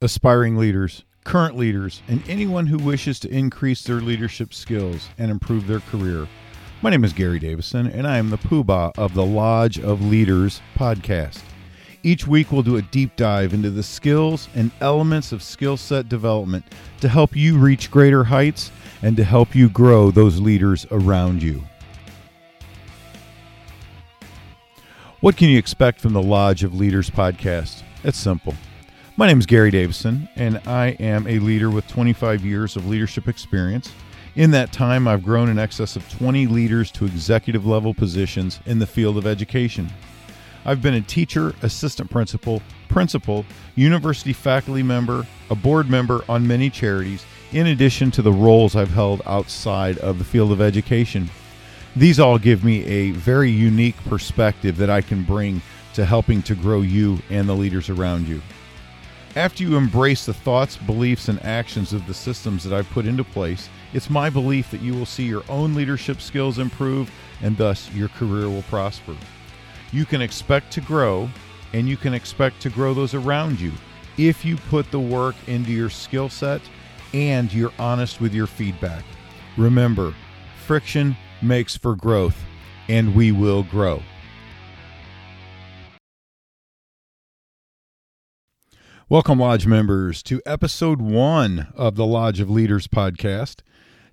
aspiring leaders, current leaders, and anyone who wishes to increase their leadership skills and improve their career. My name is Gary Davison, and I am the poobah of the Lodge of Leaders podcast. Each week, we'll do a deep dive into the skills and elements of skill set development to help you reach greater heights and to help you grow those leaders around you. What can you expect from the Lodge of Leaders podcast? It's simple. My name is Gary Davison, and I am a leader with 25 years of leadership experience. In that time, I've grown in excess of 20 leaders to executive level positions in the field of education. I've been a teacher, assistant principal, principal, university faculty member, a board member on many charities, in addition to the roles I've held outside of the field of education. These all give me a very unique perspective that I can bring to helping to grow you and the leaders around you. After you embrace the thoughts, beliefs, and actions of the systems that I've put into place, it's my belief that you will see your own leadership skills improve and thus your career will prosper. You can expect to grow and you can expect to grow those around you if you put the work into your skill set and you're honest with your feedback. Remember, friction makes for growth, and we will grow. Welcome, Lodge members, to episode one of the Lodge of Leaders podcast.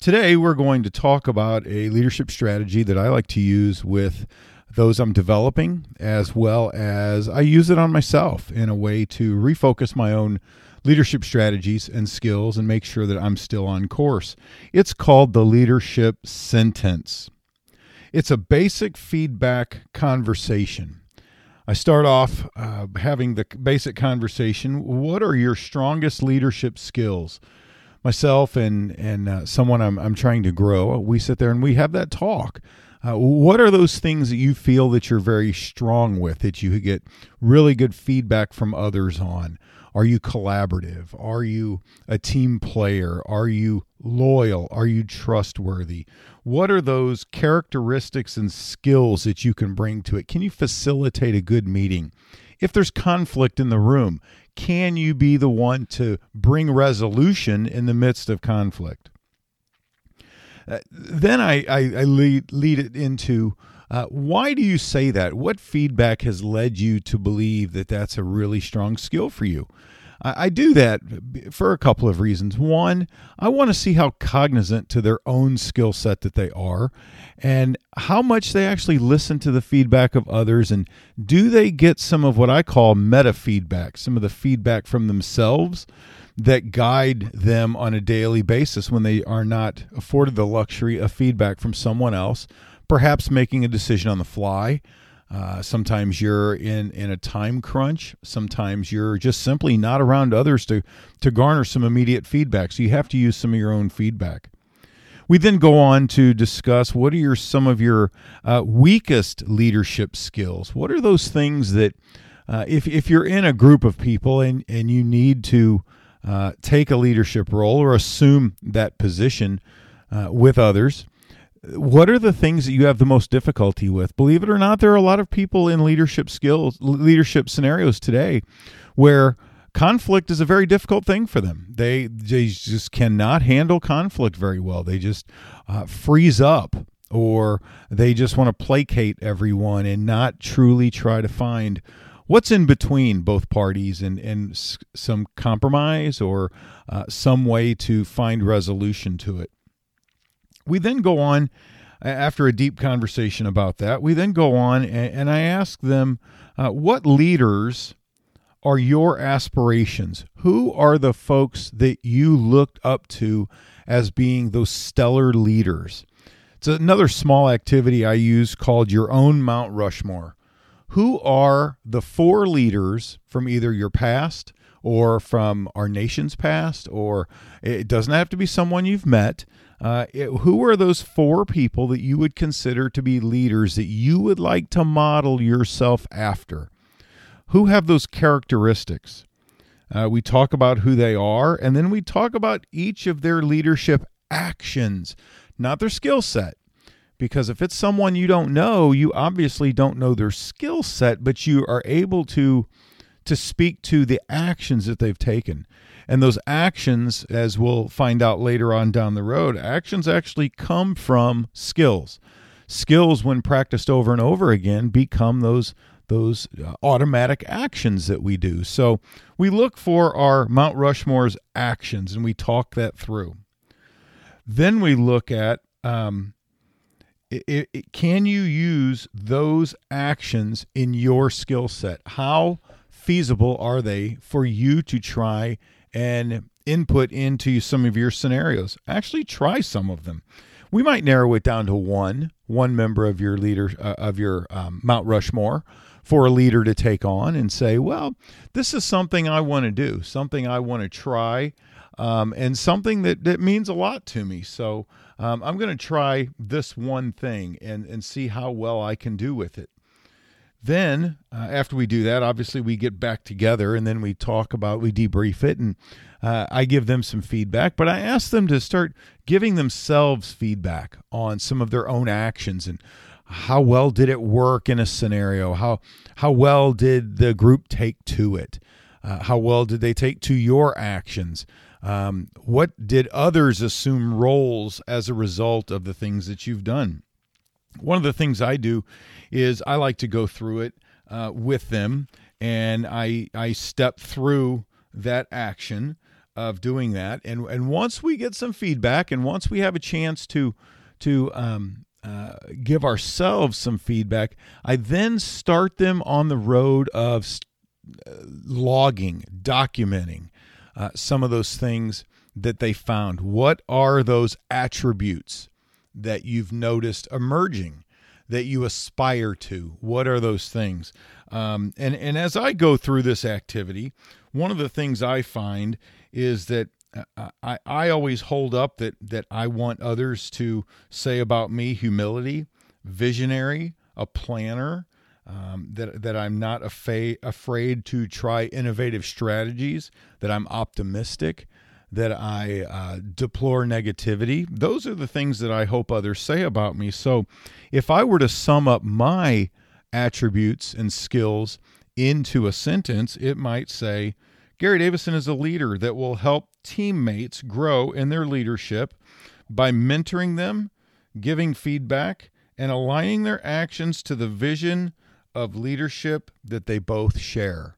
Today, we're going to talk about a leadership strategy that I like to use with those I'm developing, as well as I use it on myself in a way to refocus my own leadership strategies and skills and make sure that I'm still on course. It's called the leadership sentence. It's a basic feedback conversation. I start off uh, having the basic conversation. What are your strongest leadership skills? Myself and and uh, someone I'm I'm trying to grow. We sit there and we have that talk. Uh, what are those things that you feel that you're very strong with that you get really good feedback from others on? Are you collaborative? Are you a team player? Are you loyal? Are you trustworthy? What are those characteristics and skills that you can bring to it? Can you facilitate a good meeting? If there's conflict in the room, can you be the one to bring resolution in the midst of conflict? Uh, then I, I, I, lead, lead it into uh, why do you say that? What feedback has led you to believe that that's a really strong skill for you? I, do that for a couple of reasons. One, I want to see how cognizant to their own skill set that they are and how much they actually listen to the feedback of others and do they get some of what I call meta feedback, some of the feedback from themselves that guide them on a daily basis when they are not afforded the luxury of feedback from someone else perhaps making a decision on the fly. Uh, sometimes you're in, in a time crunch. Sometimes you're just simply not around others to, to garner some immediate feedback. So you have to use some of your own feedback. We then go on to discuss what are your some of your uh, weakest leadership skills. What are those things that, uh, if if you're in a group of people and and you need to uh, take a leadership role or assume that position uh, with others, what are the things that you have the most difficulty with? Believe it or not there are a lot of people in leadership skills leadership scenarios today where conflict is a very difficult thing for them. They, they just cannot handle conflict very well. They just uh, freeze up or they just want to placate everyone and not truly try to find what's in between both parties and, and some compromise or uh, some way to find resolution to it we then go on after a deep conversation about that. We then go on and, and I ask them, uh, what leaders are your aspirations? Who are the folks that you looked up to as being those stellar leaders? It's another small activity I use called your own Mount Rushmore. Who are the four leaders from either your past or from our nation's past, or it doesn't have to be someone you've met, uh, it, who are those four people that you would consider to be leaders that you would like to model yourself after? Who have those characteristics? Uh, we talk about who they are, and then we talk about each of their leadership actions, not their skill set. Because if it's someone you don't know, you obviously don't know their skill set, but you are able to to speak to the actions that they've taken. And those actions, as we'll find out later on down the road, actions actually come from skills. Skills, when practiced over and over again, become those those uh, automatic actions that we do. So we look for our Mount Rushmore's actions and we talk that through. Then we look at um, it, it, can you use those actions in your skill set? How feasible are they for you to try and input into some of your scenarios? Actually, try some of them. We might narrow it down to one, one member of your leader uh, of your um, Mount Rushmore for a leader to take on and say, well, this is something I want to do, something I want to try, um, and something that, that means a lot to me. So um, I'm going to try this one thing and, and see how well I can do with it. Then, uh, after we do that, obviously we get back together and then we talk about, we debrief it, and uh, I give them some feedback. But I ask them to start giving themselves feedback on some of their own actions and how well did it work in a scenario? How how well did the group take to it? Uh, how well did they take to your actions? Um, what did others assume roles as a result of the things that you've done? One of the things I do is I like to go through it uh, with them, and I I step through that action of doing that, and and once we get some feedback, and once we have a chance to to um, uh, give ourselves some feedback, I then start them on the road of uh, logging, documenting, uh, some of those things that they found. What are those attributes that you've noticed emerging that you aspire to? What are those things? Um, and and as I go through this activity, one of the things I find is that uh, I, I always hold up that that I want others to say about me humility, visionary, a planner, um, that that I'm not afraid afraid to try innovative strategies, that I'm optimistic, that I uh, deplore negativity. Those are the things that I hope others say about me. So, if I were to sum up my attributes and skills into a sentence, it might say, Gary Davison is a leader that will help teammates grow in their leadership by mentoring them, giving feedback, and aligning their actions to the vision of leadership that they both share.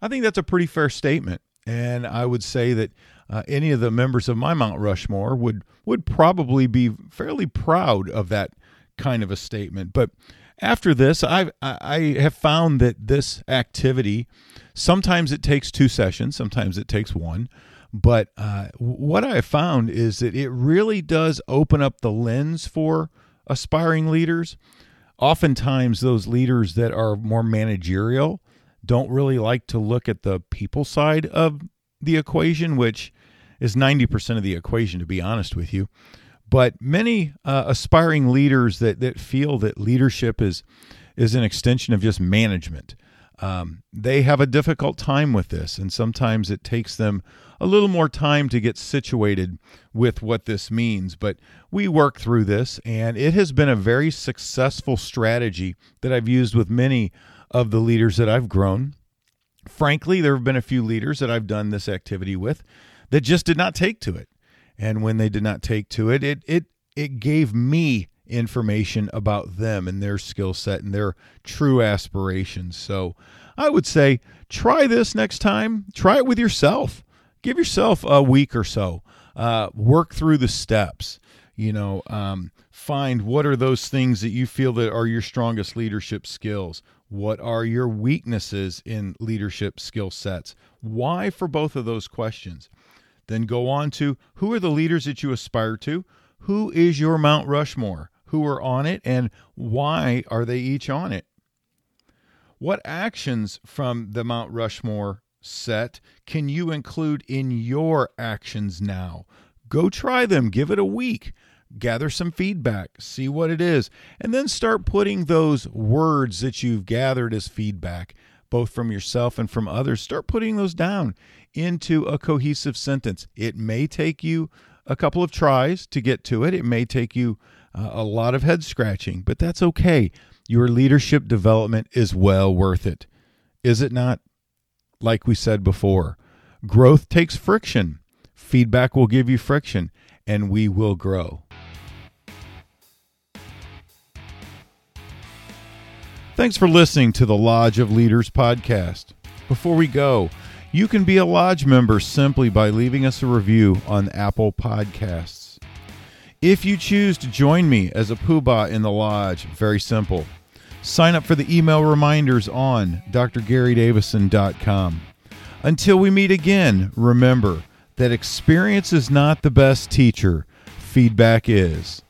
I think that's a pretty fair statement. And I would say that uh, any of the members of my Mount Rushmore would would probably be fairly proud of that kind of a statement. But after this, I I have found that this activity sometimes it takes two sessions, sometimes it takes one. But uh, what I have found is that it really does open up the lens for aspiring leaders oftentimes those leaders that are more managerial don't really like to look at the people side of the equation, which is 90% of the equation, to be honest with you. But many uh, aspiring leaders that, that feel that leadership is, is an extension of just management um, they have a difficult time with this, and sometimes it takes them a little more time to get situated with what this means. But we work through this, and it has been a very successful strategy that I've used with many of the leaders that I've grown. Frankly, there have been a few leaders that I've done this activity with that just did not take to it. And when they did not take to it, it it it gave me information about them and their skill set and their true aspirations. So I would say try this next time. Try it with yourself. Give yourself a week or so. Uh, work through the steps. You know, um, find what are those things that you feel that are your strongest leadership skills. What are your weaknesses in leadership skill sets? Why for both of those questions? Then go on to who are the leaders that you aspire to? Who is your Mount Rushmore? who are on it and why are they each on it? What actions from the Mount Rushmore set can you include in your actions now? Go try them, give it a week, gather some feedback, see what it is, and then start putting those words that you've gathered as feedback, both from yourself and from others, start putting those down into a cohesive sentence. It may take you a couple of tries to get to it, it may take you uh, a lot of head scratching, but that's okay. Your leadership development is well worth it. Is it not? like we said before. Growth takes friction. Feedback will give you friction, and we will grow. Thanks for listening to the Lodge of Leaders podcast. Before we go, you can be a Lodge member simply by leaving us a review on Apple Podcasts. If you choose to join me as a poobah in the Lodge, very simple. Sign up for the email reminders on drgarydavison.com. Until we meet again, remember that experience is not the best teacher, feedback is.